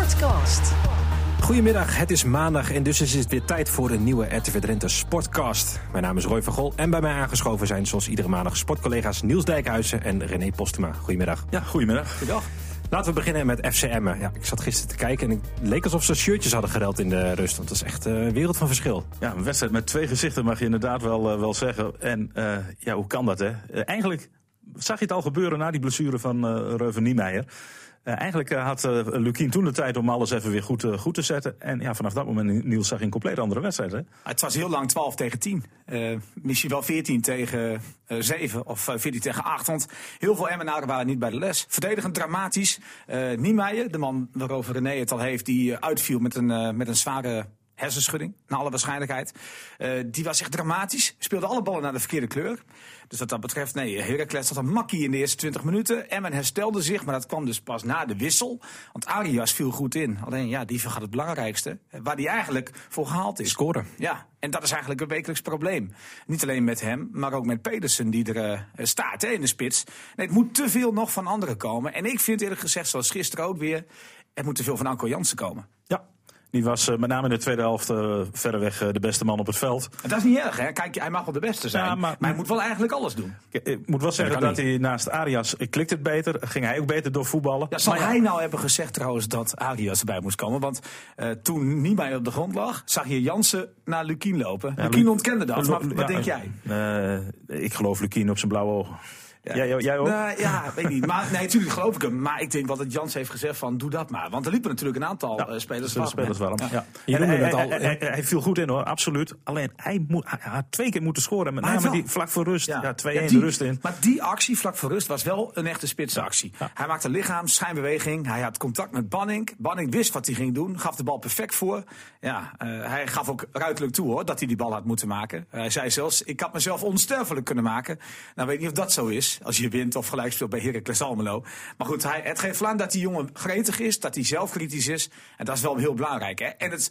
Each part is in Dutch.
Sportcast. Goedemiddag, het is maandag en dus is het weer tijd voor een nieuwe RTV Drenthe Sportcast. Mijn naam is Roy van Gol en bij mij aangeschoven zijn zoals iedere maandag sportcollega's Niels Dijkhuizen en René Postema. Goedemiddag. Ja, goedemiddag. Goedendag. Laten we beginnen met FCM. Ja, ik zat gisteren te kijken en het leek alsof ze shirtjes hadden gereld in de rust. Want dat is echt een wereld van verschil. Ja, een wedstrijd met twee gezichten mag je inderdaad wel, uh, wel zeggen. En uh, ja, hoe kan dat hè? Uh, eigenlijk zag je het al gebeuren na die blessure van uh, Reuven Niemeyer. Uh, eigenlijk uh, had uh, Lukien toen de tijd om alles even weer goed, goed te zetten. En ja, vanaf dat moment, Niels, zag een compleet andere wedstrijd. Hè? Het was heel lang 12 tegen 10. misschien wel 14 tegen 7 of 14 tegen 8. Want heel veel Emmenaren waren niet bij de les. Verdedigend dramatisch. Niemeyer, de man waarover René het al heeft, die uitviel met een, met een zware hersenschudding, naar alle waarschijnlijkheid. Uh, die was echt dramatisch. Speelde alle ballen naar de verkeerde kleur. Dus wat dat betreft, nee, Heracles had een makkie in de eerste 20 minuten. Emmen herstelde zich, maar dat kwam dus pas na de wissel. Want Arias viel goed in. Alleen, ja, die vergat het belangrijkste. Waar die eigenlijk voor gehaald is. Scoren. Ja, en dat is eigenlijk een wekelijks probleem. Niet alleen met hem, maar ook met Pedersen die er uh, staat hè, in de spits. Nee, het moet te veel nog van anderen komen. En ik vind eerlijk gezegd, zoals gisteren ook weer... er moet te veel van Anko Jansen komen. Ja, die was uh, met name in de tweede helft uh, verreweg uh, de beste man op het veld. Dat is niet erg, hè? Kijk, hij mag wel de beste zijn. Ja, maar, maar, hij moet wel eigenlijk alles doen. Ik moet wel zeggen ja, dat, dat hij naast Arias klikt het beter. Ging hij ook beter door voetballen. Ja, zal hij nou hebben gezegd trouwens dat Arias erbij moest komen? Want toen Niemeyer op de grond lag, zag je Jansen naar Lukien lopen. Lukien ontkende dat. Maar wat denk jij? ik geloof Lukien op zijn blauwe ogen. Ja. Jij, jij ook? Nou, ja, weet niet. Maar nee, natuurlijk geloof ik hem. Maar ik denk wat het Jans heeft gezegd van doe dat maar. Want er liepen natuurlijk een aantal ja, uh, spelers warm. Spelers warm. Ja. Ja. En, hij, al, hij, viel goed in hoor, absoluut. Alleen hij, moet, hij had twee keer moeten scoren. Met name die vlak voor rust. Ja, 2-1 de rust in. Maar die actie vlak voor rust was wel een echte spitsactie. Hij maakte lichaam, schijnbeweging. Hij had contact met Banning. Banning wist wat hij ging doen. Gaf de bal perfect voor. Ja, uh, hij gaf ook ruidelijk toe hoor, dat hij die bal had moeten maken. Hij zei zelfs, ik had mezelf onsterfelijk kunnen maken. Nou weet ik niet of dat zo is. Als je wint of gelijk speelt bij Heracles Almelo. Maar goed, hij, het geeft aan dat die jongen gretig is, dat hij zelfkritisch is. En dat is wel heel belangrijk. Hè? En het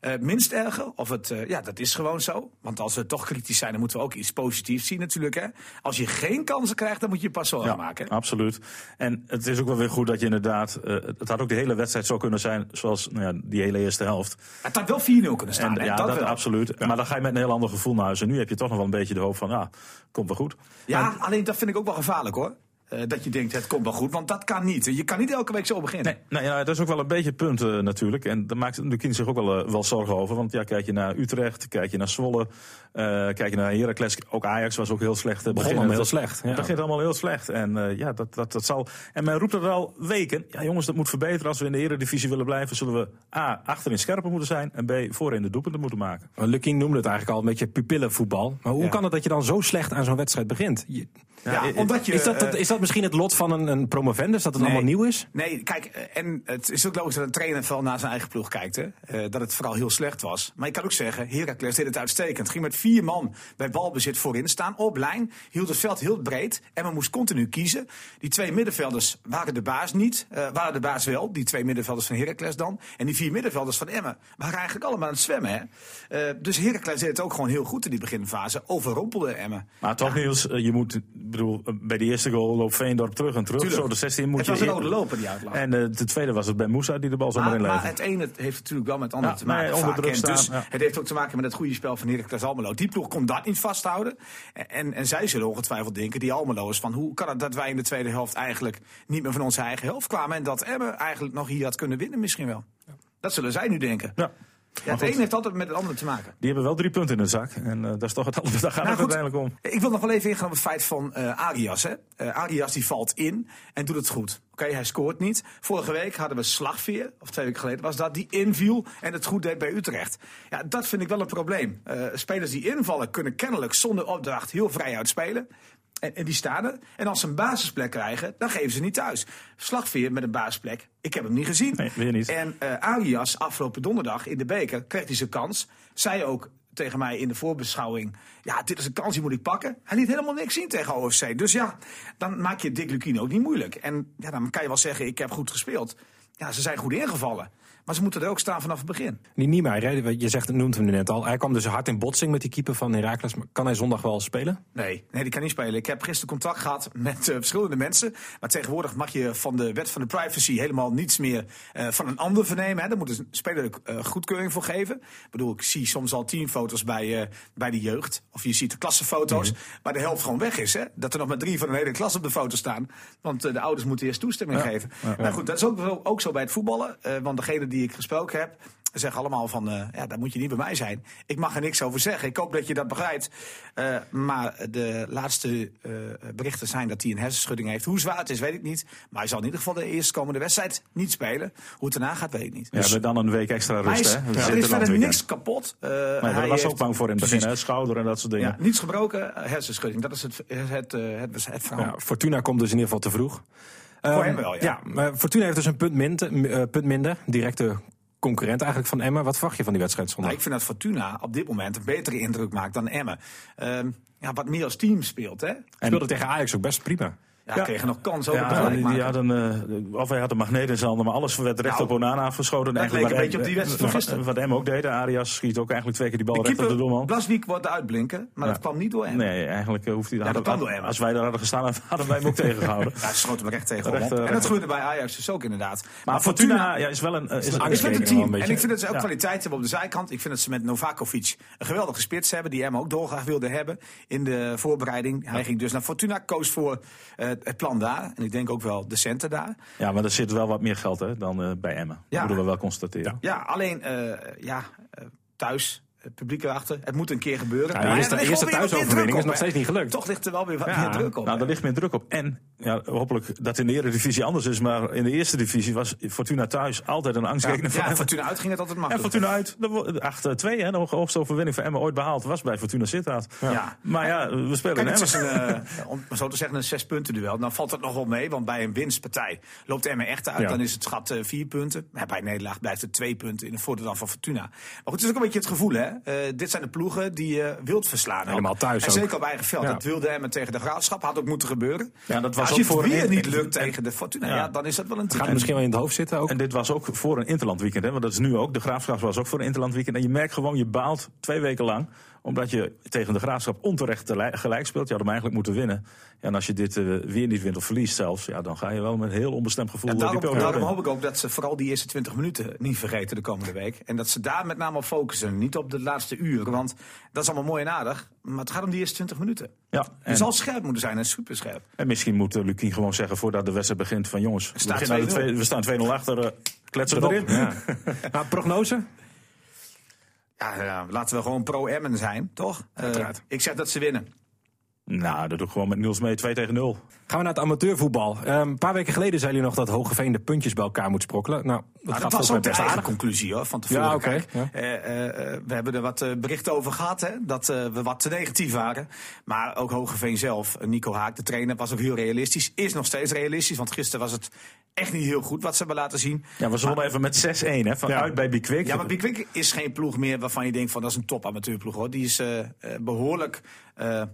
uh, minst erger, of het, uh, ja, dat is gewoon zo. Want als we toch kritisch zijn, dan moeten we ook iets positiefs zien natuurlijk. Hè? Als je geen kansen krijgt, dan moet je je pas zorgen ja, maken. Absoluut. En het is ook wel weer goed dat je inderdaad, uh, het had ook de hele wedstrijd zo kunnen zijn, zoals nou ja, die hele eerste helft. Het had wel 4-0 kunnen staan. En? Ja, dat, absoluut. Ja. Maar dan ga je met een heel ander gevoel naar huis. En nu heb je toch nog wel een beetje de hoop van, ja, komt wel goed. Ja, maar, alleen dat vind ik ook wel gevaarlijk hoor. Uh, dat je denkt, het komt wel goed. Want dat kan niet. Je kan niet elke week zo beginnen. Nee, nou ja, dat is ook wel een beetje het punt uh, natuurlijk. En daar maakt de kind zich ook wel, uh, wel zorgen over. Want ja, kijk je naar Utrecht, kijk je naar Zwolle, kijk je naar Heracles. Ook Ajax was ook heel slecht. Het begon allemaal heel slecht. Het ja. begint allemaal heel slecht. En ja, dat, dat, dat zal... En men roept er al weken. Ja jongens, dat moet verbeteren. Als we in de eredivisie willen blijven, zullen we A, achterin scherper moeten zijn. En B, voorin de doelpunten moeten maken. Lukien noemde het eigenlijk al een beetje pupillenvoetbal. Maar hoe ja. kan het dat je dan zo slecht aan zo'n wedstrijd begint? Je, ja, ja, omdat je, is, dat, dat, is dat misschien het lot van een, een promovendus, dat het nee, allemaal nieuw is? Nee, kijk, en het is ook logisch dat een trainer wel naar zijn eigen ploeg kijkt. Hè? Uh, dat het vooral heel slecht was. Maar je kan ook zeggen, Heracles deed het uitstekend. Ging met vier man bij balbezit voorin staan, op lijn. Hield het veld heel breed en men moest continu kiezen. Die twee middenvelders waren de baas niet, uh, waren de baas wel. Die twee middenvelders van Heracles dan. En die vier middenvelders van Emmen waren eigenlijk allemaal aan het zwemmen. Hè? Uh, dus Heracles deed het ook gewoon heel goed in die beginfase. Overrompelde Emmen. Maar toch, ja. Niels, je moet bedoel, bij de eerste goal loopt Veendorp terug en terug. Tuurlijk. Zo de 16 moet het je was een rode loper die uitlag. En uh, de tweede was het bij Moussa die de bal zomaar inleverde. Maar het ene heeft natuurlijk wel met het andere ja, te maken. Nee, staan, dus ja. het heeft ook te maken met het goede spel van Heracles Almelo. Die ploeg kon dat niet vasthouden. En, en, zij zullen ongetwijfeld denken, die Almelo's, van hoe kan het dat wij in de tweede helft eigenlijk niet meer van onze eigen helft kwamen. En dat Emmen eigenlijk nog hier had kunnen winnen misschien wel. Dat zullen zij nu denken. Ja. Ja, het een heeft altijd met het andere te maken. Die hebben wel drie punten in de zak. En uh, dat is toch het andere. Daar gaat nou, het goed, uiteindelijk om. Ik wil nog wel even ingaan op het feit van uh, Arias. Hè. Uh, Arias die valt in en doet het goed. Oké, okay, hij scoort niet. Vorige week hadden we Slagveer, of twee weken geleden was dat, die inviel en het goed deed bij Utrecht. Ja, dat vind ik wel een probleem. Spelers die invallen kunnen kennelijk zonder opdracht heel vrij uitspelen. En, en, die staan er. En als ze een basisplek krijgen, dan geven ze niet thuis. Slagveer met een basisplek, ik heb hem niet gezien. Nee, weer niet. En uh, Arias, afgelopen donderdag in de beker, kreeg hij zijn kans. Zei ook tegen mij in de voorbeschouwing... ja, dit is een kans, die moet ik pakken. Hij liet helemaal niks zien tegen OFC. Dus ja, dan maak je Dick Lukien ook niet moeilijk. En ja, dan kan je wel zeggen, ik heb goed gespeeld. ja, ze zijn goed ingevallen. Maar ze moeten er ook staan vanaf het begin. Die Niemeyer, je zegt, noemt hem net al. Hij kwam dus hard in botsing met die keeper van Herakles. Kan hij zondag wel spelen? Nee, nee, die kan niet spelen. Ik heb gisteren contact gehad met uh, verschillende mensen. Maar tegenwoordig mag je van de wet van de privacy helemaal niets meer uh, van een ander vernemen. Hè. Daar moet een speler uh, goedkeuring voor geven. Ik bedoel, ik zie soms al teamfoto's bij, bij de jeugd. Of je ziet de klassenfoto's. Mm -hmm. Waar de helft gewoon weg is. Hè. Dat er nog maar drie van een hele klas op de foto staan. Want de ouders moeten eerst toestemming ja. geven. Ja. Nou goed, dat is ook ook zo bij het voetballen. want degene die ik gesproken heb zeggen allemaal van, uh, ja, daar moet je niet bij mij zijn. Ik mag er niks over zeggen. Ik hoop dat je dat begrijpt. Uh, maar de laatste uh, berichten zijn dat hij een hersenschudding heeft. Hoe zwaar het is, weet ik niet. Maar hij zal in ieder geval de eerstkomende wedstrijd niet spelen. Hoe het daarna gaat, weet ik niet. Ja, dus, we dan een week extra rust, is, hè? Ja, er is verder niks kapot. maar hij was ook bang voor in het begin, hè? schouder en dat soort dingen. Ja, niets gebroken, hersenschudding. Dat is het, het, het, het, het verhaal. Ja, Fortuna komt dus in ieder geval te vroeg. Voor um, hem wel, ja. ja maar Fortuna heeft dus een punt minder, punt minder directe concurrent eigenlijk van Emmen. Wat verwacht je van die wedstrijd zondag? Nou, ik vind dat Fortuna op dit moment een betere indruk maakt dan Emmen. Um, ja, wat meer als team speelt. Hè? En speelde tegen Ajax ook best prima. Ja, ja. kregen nog kans over ja, die, die hadden, uh, Of hij had een magneet in zijn handen, maar alles werd recht nou, op Onana afgeschoten. Dat leek een beetje op die wedstrijd van gisteren. Wat hem ook deed, Arias schiet ook eigenlijk twee keer die bal de recht op de doelman. Blaswiek wordt uitblinken, maar ja. dat kwam niet door hem. Nee, eigenlijk uh, hoeft hij... Ja, dat kwam door hem. Als wij daar hadden gestaan, hadden wij hem ook tegengehouden. Ja, schoten we recht tegen recht, uh, En dat gebeurde bij Ajax dus ook inderdaad. Maar, maar Fortuna, Fortuna ja, is wel een, is een het team, en ik vind dat ze ook kwaliteit hebben op de zijkant. Ik vind dat ze met Novakovic een geweldige spits hebben, die hem ook dolgraag wilde hebben in de voorbereiding. Hij ging dus naar Fortuna, koos voor het plan daar. En ik denk ook wel de centen daar. Ja, maar er zit wel wat meer geld hè, dan uh, bij Emmen. Ja. Dat moeten we wel constateren. Ja, ja alleen uh, ja, thuis het publiek erachter. Het moet een keer gebeuren. Ja, de eerste, de eerste thuisoverwinning is nog steeds niet gelukt. Toch ligt er wel weer wat ja, meer druk op. Nou, er ligt meer druk op. En ja, hopelijk dat in de Eredivisie anders is. Maar in de eerste divisie was Fortuna thuis altijd een angstgekende. Ja, ja, Fortuna uit ging het altijd makkelijk. En Fortuna uit, 8-2, hè, de hoogste overwinning van Emmen ooit behaald, was bij Fortuna Sittard. Ja. Maar ja, we spelen Kijk, het is een, uh, om zo te zeggen, een zes punten duel. Dan valt het nog wel mee, want bij een winstpartij loopt Emmen echt uit. Dan is het schat uh, vier punten. Maar bij Nederland blijft het twee punten in de voordeel van Fortuna. Maar goed, het is ook een beetje het gevoel, hè. Uh, dit zijn de ploegen die je wilt verslaan. Helemaal thuis En ook. zeker op eigen veld. Ja. Dat wilde hem tegen de graafschap. Had ook moeten gebeuren. Ja, dat was Als ook je voor het weer een niet lukt tegen de Fortuna, ja. ja. dan is dat wel een Gaat het misschien wel in het hoofd zitten ook. En dit was ook voor een interland weekend. Hè, want dat is nu ook. De graafschap was ook voor een interland weekend. En je merkt gewoon, je baalt twee weken lang omdat je tegen de graafschap onterecht gelijk speelt. Je had hem eigenlijk moeten winnen. Ja, en als je dit uh, weer niet wint of verliest zelfs, ja, dan ga je wel met een heel onbestemd gevoel. Ja, daarom, die daarom hoop ik ook dat ze vooral die eerste 20 minuten niet vergeten de komende week. En dat ze daar met name op focussen. Niet op de laatste uren. Want dat is allemaal mooi en aardig. Maar het gaat om die eerste 20 minuten. Ja, en... Je zal scherp moeten zijn en super scherp. En misschien moet uh, Lukien gewoon zeggen voordat de wedstrijd begint: van jongens, we, we, twee, we staan 2-0 achter. Uh, kletsen erin. Ja. maar prognose? Ja, ja, laten we gewoon pro-Emmen zijn, toch? Uh, ik zeg dat ze winnen. Nou, dat doe ik gewoon met Niels mee 2 tegen 0. Gaan we naar het amateurvoetbal. Um, een paar weken geleden zei jullie nog dat Hogeveen de puntjes bij elkaar moet sprokkelen. Nou, dat, nou, dat was ook de eigen conclusie hoor, van tevoren. Ja, okay. ja. uh, uh, we hebben er wat berichten over gehad, hè, dat we wat te negatief waren. Maar ook Hogeveen zelf, Nico Haak, de trainer, was ook heel realistisch. Is nog steeds realistisch, want gisteren was het echt niet heel goed wat ze hebben laten zien. Ja, we zullen even met 6-1 hè, vanuit ja. bij Bikwik. Ja, maar Bikwik is geen ploeg meer waarvan je denkt van dat is een top amateurploeg hoor. Die is behoorlijk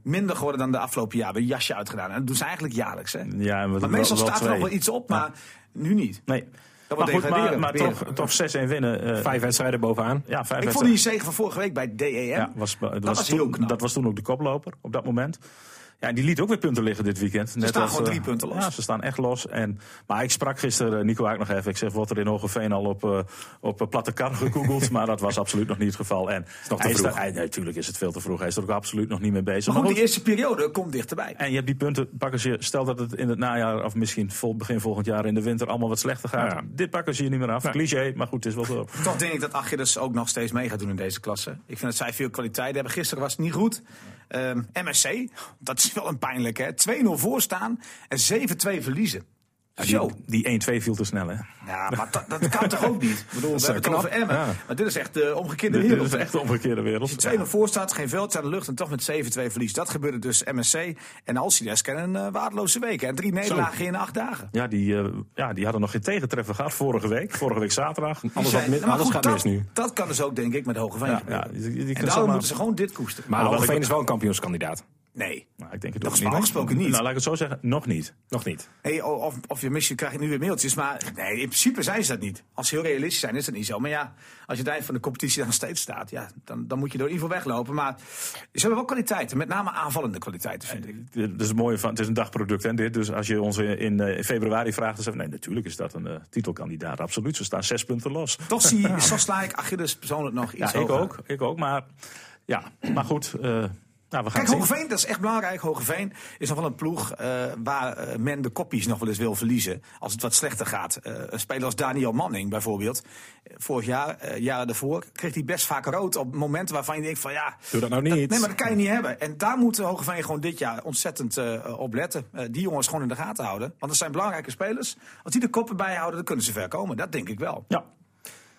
minder geworden dan de afgelopen jaren. Een jasje uitgedaan. En dat doen ze eigenlijk jaarlijks. Hè? Ja, en maar meestal wel, staat er nog wel iets op, maar ja. nu niet. Nee. Dat maar, goed, maar, maar toch, toch 6-1 winnen. Uh, vijf wedstrijden bovenaan. Ja, vijf Ik vond die zege van vorige week bij DEM. Ja, was, dat, was, was toen, heel knap. Dat was toen ook de koploper op dat moment. Ja, die liet ook weer punten liggen dit weekend. Ze Net staan als, gewoon drie punten los. Ja, ze staan echt los. En, maar ik sprak gisteren Nico Haak nog even. Ik zeg, wordt er in Hogeveen al op, uh, op platte kar gegoogeld? maar dat was absoluut nog niet het geval. En is nog te vroeg. Hij, natuurlijk is het veel te vroeg. Hij is er ook absoluut nog niet mee bezig. Maar, maar die eerste periode komt dichterbij. En je hebt die punten, pakken ze, stel dat het in het najaar of misschien vol, begin volgend jaar in de winter allemaal wat slechter gaat. Ja. Dit pakken ze je niet meer af. Cliché, maar goed, het is wel zo. Toch denk ik dat Achilles ook nog steeds mee gaat doen in deze klasse. Ik vind dat zij veel kwaliteit hebben. Gisteren was het niet goed. MSC, dat is wel een pijnlijk hè. 2-0 voorstaan en 7-2 verliezen. Ja, die, die 1-2 viel te snel, hè? Ja, maar dat, dat kan toch ook niet? Ik bedoel, we hebben het over Emmen. Ja. Maar dit is echt de omgekeerde wereld. Dit is echt de omgekeerde wereld. Als je 2-0 voor staat, geen veld aan de lucht en toch met 7-2 verlies. Dat gebeurde dus MSC en Alcides kennen een uh, waardeloze week. En drie nederlagen in acht dagen. Ja die, uh, ja, die hadden nog geen tegentreffer gehad vorige week. Vorige week zaterdag. Alles, wat mis, alles gaat dat, mis nu. Dat kan dus ook, denk ik, met Hogeveen. Ja, ja, die, die en daarom moeten ze gewoon dit koesteren. Maar, maar Hogeveen is wel een kampioenskandidaat. Nee. Nou, ik denk het is niet. gesproken niet. Nou, laat ik het zo zeggen, nog niet. Nog niet. Hey, of, of je misschien krijg je nu weer mailtjes. Maar nee, in principe zijn ze dat niet. Als ze heel realistisch zijn, is dat niet zo. Maar ja, als je het eind van de competitie dan nog steeds staat, ja, dan, dan moet je in ieder geval weglopen. Maar ze hebben wel kwaliteiten, met name aanvallende kwaliteiten, vind ik. Dat is het mooie van, het is een dagproduct hè, dit. Dus als je ons in eh, februari vraagt, dan zeggen nee, natuurlijk is dat een eh, titelkandidaat. Absoluut, ze staan zes punten los. Toch zie je, zo sla ik Achilles persoonlijk nog iets Ja, ik hoger. ook, ik ook. Maar ja, maar goed, eh, nou, we gaan Kijk. Hogeveen, dat is echt belangrijk. Hogeveen is nog wel een ploeg eh, waar eh, men de koppies nog wel eens wil verliezen. Als het wat slechter gaat. Eh, een speler als Daniel Manning bijvoorbeeld. Vorig jaar, jaren daarvoor, kreeg hij best vaak rood op momenten waarvan je denkt van ja... Doe dat nou niet. nee, maar dat kan je niet hebben. En daar moet Hogeveen gewoon dit jaar ontzettend eh, op letten. Eh, die jongens gewoon in de gaten houden. Want dat zijn belangrijke spelers. Als die de koppen bijhouden, dan kunnen ze ver komen. Dat denk ik wel. Ja,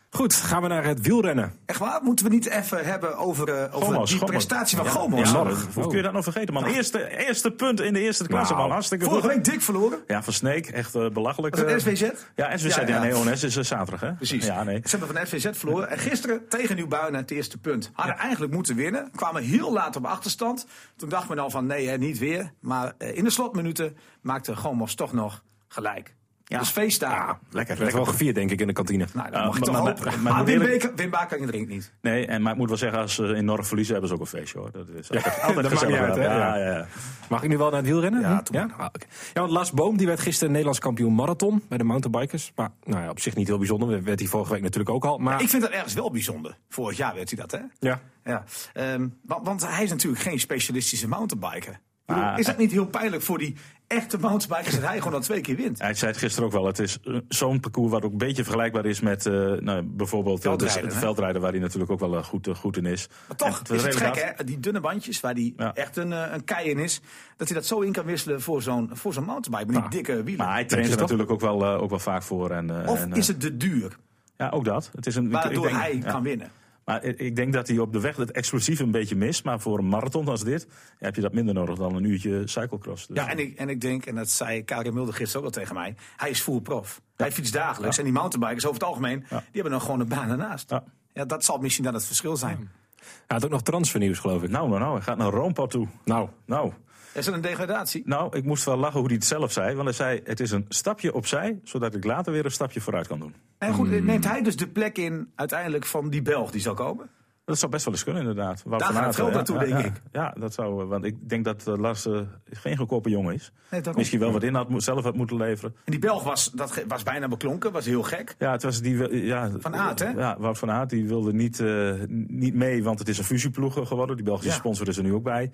Goed, gaan we naar het wielrennen. Echt waar? Moeten we niet even hebben over, eh, over die prestatie van Ja, Gommers? Ja, hoe kun je dat nou vergeten, man? Eerste, eerste punt in de eerste klasse, Nou, man. Hartstikke goed. Vorige week dik verloren. Ja, van Sneek, echt eh, belachelijk. Was het eh. SVZ? Ja, SVZ. Ja, nee, ONS is zaterdag, hè? Precies. Ja, nee. Ze hebben van FVZ verloren. En gisteren tegen Nieuwbuinen het eerste punt. Hadden eigenlijk moeten winnen. Kwamen heel laat op achterstand. Toen dacht men al van nee, hè, niet weer. Maar in de slotminuten maakte Gomos toch nog gelijk. Ja. Dus feestdagen. Ja, lekker, lekker. wel gevierd, denk ik, in de kantine. Nou, dat mag je maar- toch maar- hopen. maar- Wim, Beker, Wim Baker drinkt niet. Nee, en, maar ik moet wel zeggen, als ze in Norg verliezen, hebben ze ook een feestje, hoor. Dat is altijd, gezellig. uit, ja, Ja. ja. Mag ik nu wel naar het wielrennen? Ja, doe ja? Ah, ja, want Lars Boom die werd gisteren Nederlands kampioen marathon bij de mountainbikers. Maar nou ja, op zich niet heel bijzonder. Werd hij vorige week natuurlijk ook al. Maar Ik vind dat ergens wel bijzonder. Vorig jaar werd hij dat, hè? ja, Ja. Ehm, want, want hij is natuurlijk geen specialistische mountainbiker. Maar- is dat niet heel pijnlijk voor die echte mountainbikers dat hij gewoon al twee keer wint? Hij zei het gisteren ook wel. Het is eh, zo'n parcours wat ook een beetje vergelijkbaar is met eh, nou, bijvoorbeeld eh, Veldrijden, de, de hè? veldrijden, waar hij natuurlijk ook wel goed, goed in is. Maar toch is het gek, hè? Die dunne bandjes, waar die Ja. echt een, een kei in is, dat hij dat zo in kan wisselen voor zo'n voor zo'n mountainbike met die dikke wielen. Maar hij traint er natuurlijk ook wel, ook wel vaak voor. En, of en, is het te duur, Ja, ook dat. Het is een, ik- ik waardoor denk- hij ja. kan winnen? Maar ik- ik denk dat hij op de weg het explosief een beetje mist. Maar voor een marathon als dit heb je dat minder nodig dan een uurtje cyclocross. Dus, Ja, en ik, en ik denk, en dat zei Karin Mulder gisteren ook al tegen mij, hij is full prof. Hij fietst dagelijks. En die mountainbikers over het algemeen, die hebben dan gewoon een baan ernaast. Ja. Ja, dat zal misschien dan het verschil zijn. hij had ook nog transfernieuws, geloof ik. Nou, nou, nou. Hij gaat naar Roompad toe. Nou, Nou, Is dat een degradatie? nou, ik moest wel lachen hoe hij het zelf zei. Want hij zei, het is een stapje opzij, zodat ik later weer een stapje vooruit kan doen. En goed, neemt hij dus de plek in uiteindelijk van die Belg die zal komen? Dat zou best wel eens kunnen, inderdaad. Daar gaat het geld naartoe, ja, denk ja. ik. Ja, dat zou, eh, want ik denk dat eh, Lars eh, geen goedkope jongen is. Nee. Misschien wel wat in had, zelf had moeten leveren. En die Belg was, dat was bijna beklonken, was heel gek. Ja, het was die, ja, Van Aert, hè? Ja, Wout van Aert, die wilde niet, eh, niet mee, want het is een fusieploeg geworden. Die Belgische Ja. sponsor is er nu ook bij.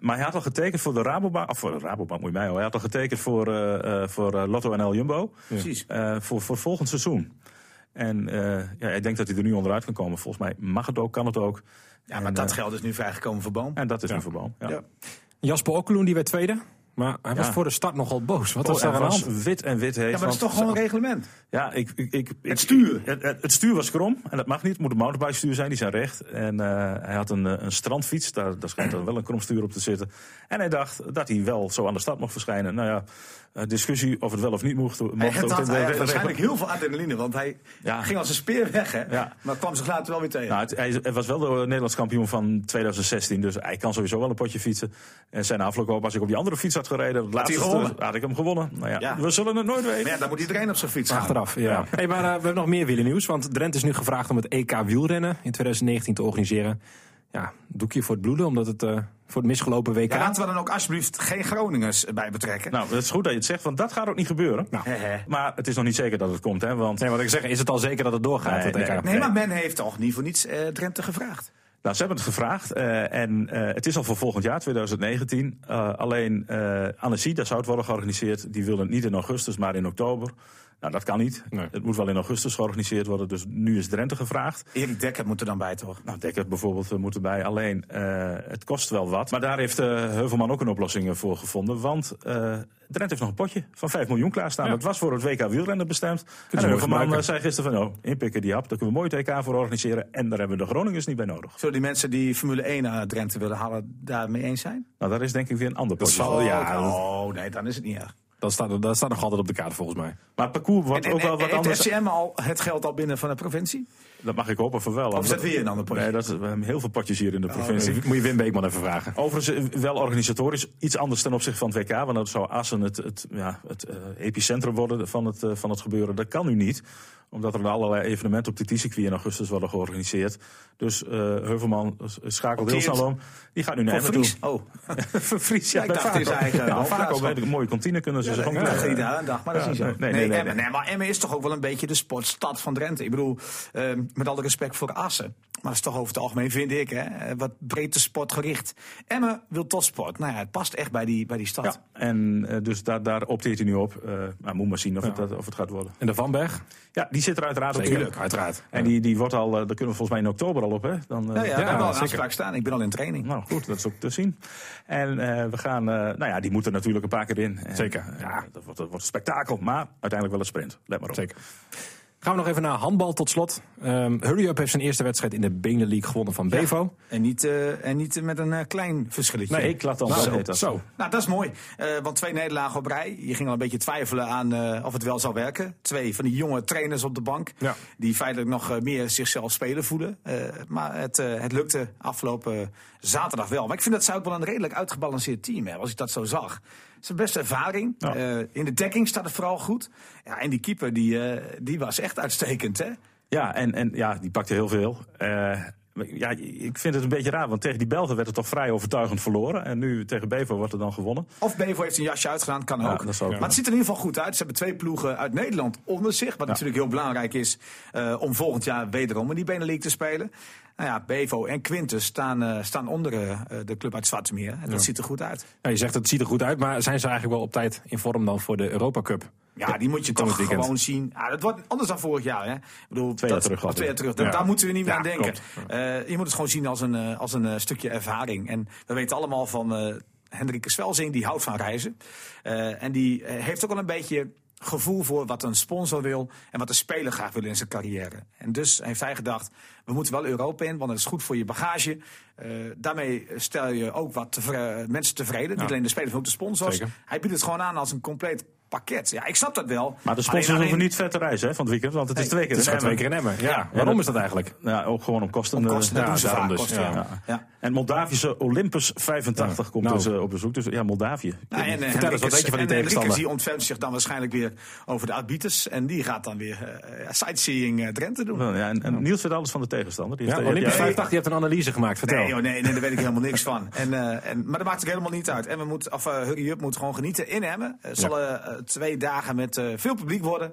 Maar hij had al getekend voor de Rabobank, of voor de Rabobank moet je mij hoor. Hij had al getekend voor, eh, eh, voor eh, Lotto NL Jumbo. Precies. Eh, voor, voor volgend seizoen. En eh, ja, ik denk dat hij er nu onderuit kan komen. Volgens mij mag het ook, kan het ook. Ja, maar En, dat geld is nu vrijgekomen voor Boom. En dat is nu verboden. Ja. Ja. Jasper Okkeloen die werd tweede. Maar hij was Ja. voor de start nogal boos. Wat was Oh, daar aan de was hand? wit en wit heet. Ja, maar dat is toch gewoon een reglement? Ja, ik, ik, ik, ik- stuur. Het, het, het stuur was krom en dat mag niet. Het moet een mountainbike stuur zijn, die zijn recht. En eh, hij had een, eh, een strandfiets, daar, daar schijnt dan wel een krom stuur op te zitten. En hij dacht dat hij wel zo aan de stad mocht verschijnen. Nou ja, eh, discussie of het wel of niet mocht. mocht Hij had, hij waarschijnlijk heel veel adrenaline, want hij Ja. ging als een speer weg, hè? Ja. Maar kwam zich later wel weer tegen. Nou, het, hij, hij was wel de Nederlands kampioen van 2016, dus hij kan sowieso wel een potje fietsen. En zijn afloop ook, als ik op die andere fiets had gereden, het laatste had ik hem gewonnen. Nou ja, Ja. we zullen het nooit weten. maar ja, dan moet iedereen op zijn fiets gaan. Achteraf, ja. Ja. Hey, maar eh, we hebben nog meer wielernieuws. Want Drenthe is nu gevraagd om het EK wielrennen in 2019 te organiseren. Ja, doekje voor het bloeden, omdat het eh, voor het misgelopen WK... Ja, laten we dan ook alsjeblieft geen Groningers bij betrekken. Nou, het is goed dat je het zegt, want dat gaat ook niet gebeuren. Nou. Maar het is nog niet zeker dat het komt, hè? Want Nee, wat ik zeg, is het al zeker dat het doorgaat? Nee, het EK? nee. Nee, maar men heeft toch niet voor niets eh, Drenthe gevraagd. Nou, ze hebben het gevraagd eh, en eh, het is al voor volgend jaar, 2019. Eh, alleen uh, Annecy, daar zou het worden georganiseerd, die wil het niet in augustus, maar in oktober. Nou, dat kan niet. Nee. Het moet wel in augustus georganiseerd worden, dus nu is Drenthe gevraagd. Erik Dekker moet er dan bij, toch? Nou, Dekker bijvoorbeeld eh, moet erbij. Alleen, eh, het kost wel wat. Maar daar heeft eh, Heuvelman ook een oplossing voor gevonden. Want eh Drenthe heeft nog een potje van 5 miljoen klaarstaan. Ja. Dat was voor het WK wielrennen bestemd. En mooi Heuvelman zei gisteren van, oh, inpikken die hap. Daar kunnen we mooi het EK voor organiseren. En daar hebben we de Groningers niet bij nodig. Zullen die mensen die Formule 1 naar Drenthe willen halen daarmee eens zijn? Nou, daar is denk ik weer een ander potje. zal- ja, oh, oh, nee, dan is het niet erg. Dat staat, dat staat nog altijd op de kaart volgens mij. Maar het parcours wordt En, ook wel en, wat heeft anders. FCM al het geld al binnen van de provincie? Dat mag ik hopen van wel. Of is dat weer een ander potje? Nee, dat is, we hebben heel veel potjes hier in de provincie. Moet je Wim Beekman even vragen. Overigens eh, wel organisatorisch iets anders ten opzichte van het WK. Want dat zou Assen het, het, ja, het eh, epicentrum worden van het, eh, van het gebeuren. Dat kan nu niet. Omdat er allerlei evenementen op de circuit in augustus worden georganiseerd. Dus eh, Heuvelman schakelt heel snel om. Die gaat nu naar Voor Emmen toe. Oh, Voor Fries, ja. Ja, ik dacht in Vaco. zijn eigen Ja, woonplaats Vaco gewoon. bij de mooie kantine kunnen ze ook... dacht eh, niet aan, dag, maar dat ja, is niet zo. nee, nee, nee, nee. nee, maar Emmen is toch ook wel een beetje de sportstad van Drenthe. Ik bedoel, eh, met alle respect voor Assen. Maar dat is toch over het algemeen, vind ik, hè, eh, wat breedte sportgericht. Emmen wil topsport. Nou ja, het past echt bij die, bij die stad. Ja, en eh, dus daar, daar opteert hij nu op. Eh maar moet maar zien of, het, dat- of het gaat worden. En de Vanberg? Ja, die zit er uiteraard op. Tuurlijk, uiteraard. En die, die wordt al, daar kunnen we volgens mij in oktober al op, hè? Dan, eh, Ja, ja, afspraak staan. Ik ben al in training. Nou goed, dat is ook te zien. En eh, we gaan, eh, nou ja, die moeten natuurlijk een paar keer in. En, Zeker, ja. dat, wordt, dat wordt een spektakel, maar uiteindelijk wel een sprint. Let maar op. Zeker. Gaan we nog even naar handbal tot slot. Ehm Hurry Up heeft zijn eerste wedstrijd in de Benelux gewonnen van Bevo. En niet, eh, en niet met een eh, klein verschilletje. Nee, ik laat dan Nou, zo. zo. Nou, dat is mooi. Eh, want twee nederlagen op rij. Je ging al een beetje twijfelen aan of het wel zou werken. Twee van die jonge trainers op de bank. Ja. Die feitelijk nog meer zichzelf spelen voelen. Maar het, het lukte afgelopen zaterdag wel. Maar ik vind dat zij ook wel een redelijk uitgebalanceerd team hebben. Als ik dat zo zag. Is een beste ervaring. Ja. Eh, in de dekking staat het vooral goed. Ja, en die keeper die, eh, die was echt uitstekend. Hè? Ja, en, en ja, die pakte heel veel. Eh, ja, ik vind het een beetje raar, want tegen die Belgen werd het toch vrij overtuigend verloren. En nu tegen Bevo wordt er dan gewonnen. Of Bevo heeft een jasje uitgedaan, kan Ja, ook. dat maar het ziet er in ieder geval goed uit. Ze hebben twee ploegen uit Nederland onder zich. Wat natuurlijk heel belangrijk is eh, om volgend jaar wederom in die Benelink te spelen. Nou ja, Bevo en Quintus staan, eh, staan onder eh, de club uit Zwartemeer. En dat ziet er goed uit. Ja, je zegt het ziet er goed uit, maar zijn ze eigenlijk wel op tijd in vorm dan voor de Europa Cup? Ja, die moet je toch weekend. gewoon zien. Ja, dat wordt anders dan vorig jaar. Hè? Ik bedoel, Twee jaar terug twee jaar terug. Ja. Daar moeten we niet meer Ja, aan denken. Eh, je moet het gewoon zien als een, eh, als een eh, stukje ervaring. En we weten allemaal van Hendrike Swelzing, die houdt van reizen. En die heeft ook wel een beetje gevoel voor wat een sponsor wil en wat de speler graag wil in zijn carrière. En dus heeft hij gedacht, we moeten wel Europa in, want dat is goed voor je bagage. Daarmee stel je ook wat tevre- mensen tevreden. Niet alleen de spelers, maar ook de sponsors. Zeker. Hij biedt het gewoon aan als een compleet pakket. Ja, ik snap dat wel. Maar de sponsors Alleen- hoeven niet ver te reizen hè, van het weekend, want het is twee keer. Het is twee keer in Emmen. Ja, Ja, waarom is dat eigenlijk? Ja, ook gewoon om kosten. Op kosten, eh, dat doen ze daarom vaak, dus, kosten, ja. En Moldavische Olympus 85 komt Nou. dus eh, op bezoek. Dus ja, Moldavië. Nou, en, eh, Vertel eens, wat weet je van die en, tegenstander? Riekers, die ontfermt zich dan waarschijnlijk weer over de arbiters. En die gaat dan weer eh, sightseeing eh, Drenthe doen. Wel, Ja, en, en Niels weet alles van de tegenstander. Die Ja, heeft, Olympus ja, 85, je hebt een analyse gemaakt. Vertel. Nee, joh, nee, nee, daar weet ik helemaal niks van. En, eh, en, maar dat maakt ook helemaal niet uit. En we moeten, of uh, Hurry Up moet gewoon genieten in Emmen. Het zullen eh, twee dagen met eh, veel publiek worden.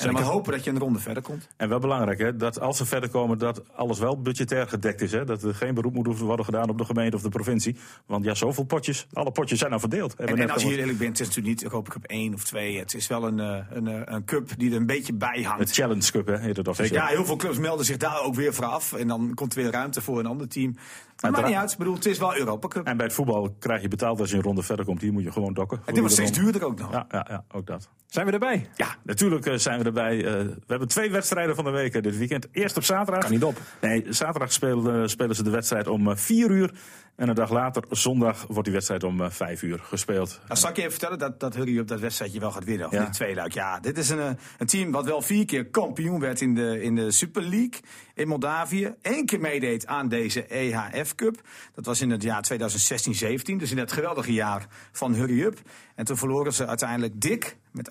En dan maar hopen dat je een ronde verder komt. En wel belangrijk, hè, dat als ze verder komen, dat alles wel budgetair gedekt is. Hè? Dat er geen beroep moet worden gedaan op de gemeente of de provincie. Want ja, zoveel potjes, alle potjes zijn al verdeeld. En, als je hier eerlijk bent, het is natuurlijk niet Europa Cup 1 of 2. Het is wel een, eh, een, eh, een cup die er een beetje bij de hangt. Challenge Cup, hè, heet het officieel. Ja, heel veel clubs melden zich daar ook weer voor af. En dan komt er weer ruimte voor een ander team. Maar maakt niet uit. Ik bedoel, het is wel Europa Cup. En bij het voetbal krijg je betaald als je een ronde verder komt. Hier moet je gewoon dokken. En dit wordt steeds duurder ook nog. Ja, ja, ja, ook dat. Zijn we erbij? Ja, natuurlijk eh, zijn we erbij. Eh, we hebben twee wedstrijden van de week eh, dit weekend. Eerst op zaterdag. Kan niet op. Nee, zaterdag spelen, eh, spelen ze de wedstrijd om eh, 4 uur. En een dag later, zondag, wordt die wedstrijd om eh, 5 uur gespeeld. Nou, zal ik je even vertellen dat, dat Hurry Up dat wedstrijdje wel gaat winnen? Of Ja. die tweeluik. Ja, dit is een, een team wat wel vier keer kampioen werd in de, in de Super League in Moldavië. Eén keer meedeed aan deze EHF Cup. Dat was in het jaar 2016-17. Dus in het geweldige jaar van Hurry Up. En toen verloren ze uiteindelijk dik met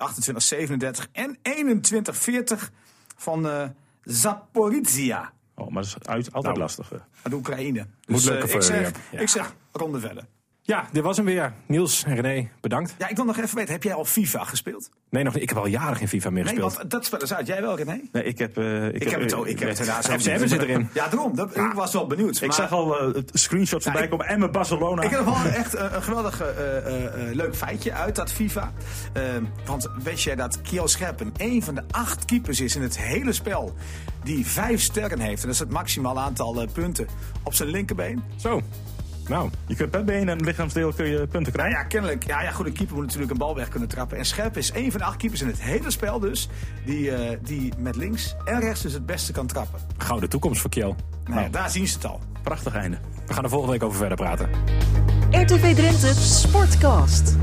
28-37 en 21-40 van Zaporizhia. Oh, maar dat is uit, altijd Nou. lastig. Uit Oekraïne. Moet Dus lukken eh, voor ik, zeg. Ja. ik zeg ronde verder. Ja, dit was hem weer. Niels en René, bedankt. Ja, ik wil nog even weten, heb jij al FIFA gespeeld? Nee, nog niet. Ik heb al jaren geen FIFA meer Nee, gespeeld. want dat spel is uit. Jij wel, René? Nee, ik heb... eh, Ik heb het ook. Ik heb het FCM niet. zit erin. Ja, daarom. Dat, ik was wel benieuwd. Ik maar zag al eh, het screenshot voorbij ik- komen. Emmen Barcelona. Ik heb wel echt een, een geweldig eh, eh, eh, leuk feitje uit dat FIFA. Eh, want weet jij dat Kiel Scherpen een van de acht keepers is in het hele spel die vijf sterren heeft. En dat is het maximaal aantal eh, punten op zijn linkerbeen. Zo. Nou, Je kunt per been en lichaamsdeel kun je punten Nou krijgen. ja, kennelijk. Ja, ja, goed, een keeper moet natuurlijk een bal weg kunnen trappen. En Scherp is een van de acht keepers in het hele spel dus... die, eh, die met links en rechts dus het beste kan trappen. gouden toekomst voor Kiel. Nou, ja, daar zien ze het al. Prachtig einde. We gaan er volgende week over verder praten. RTV Drenthe Sportcast.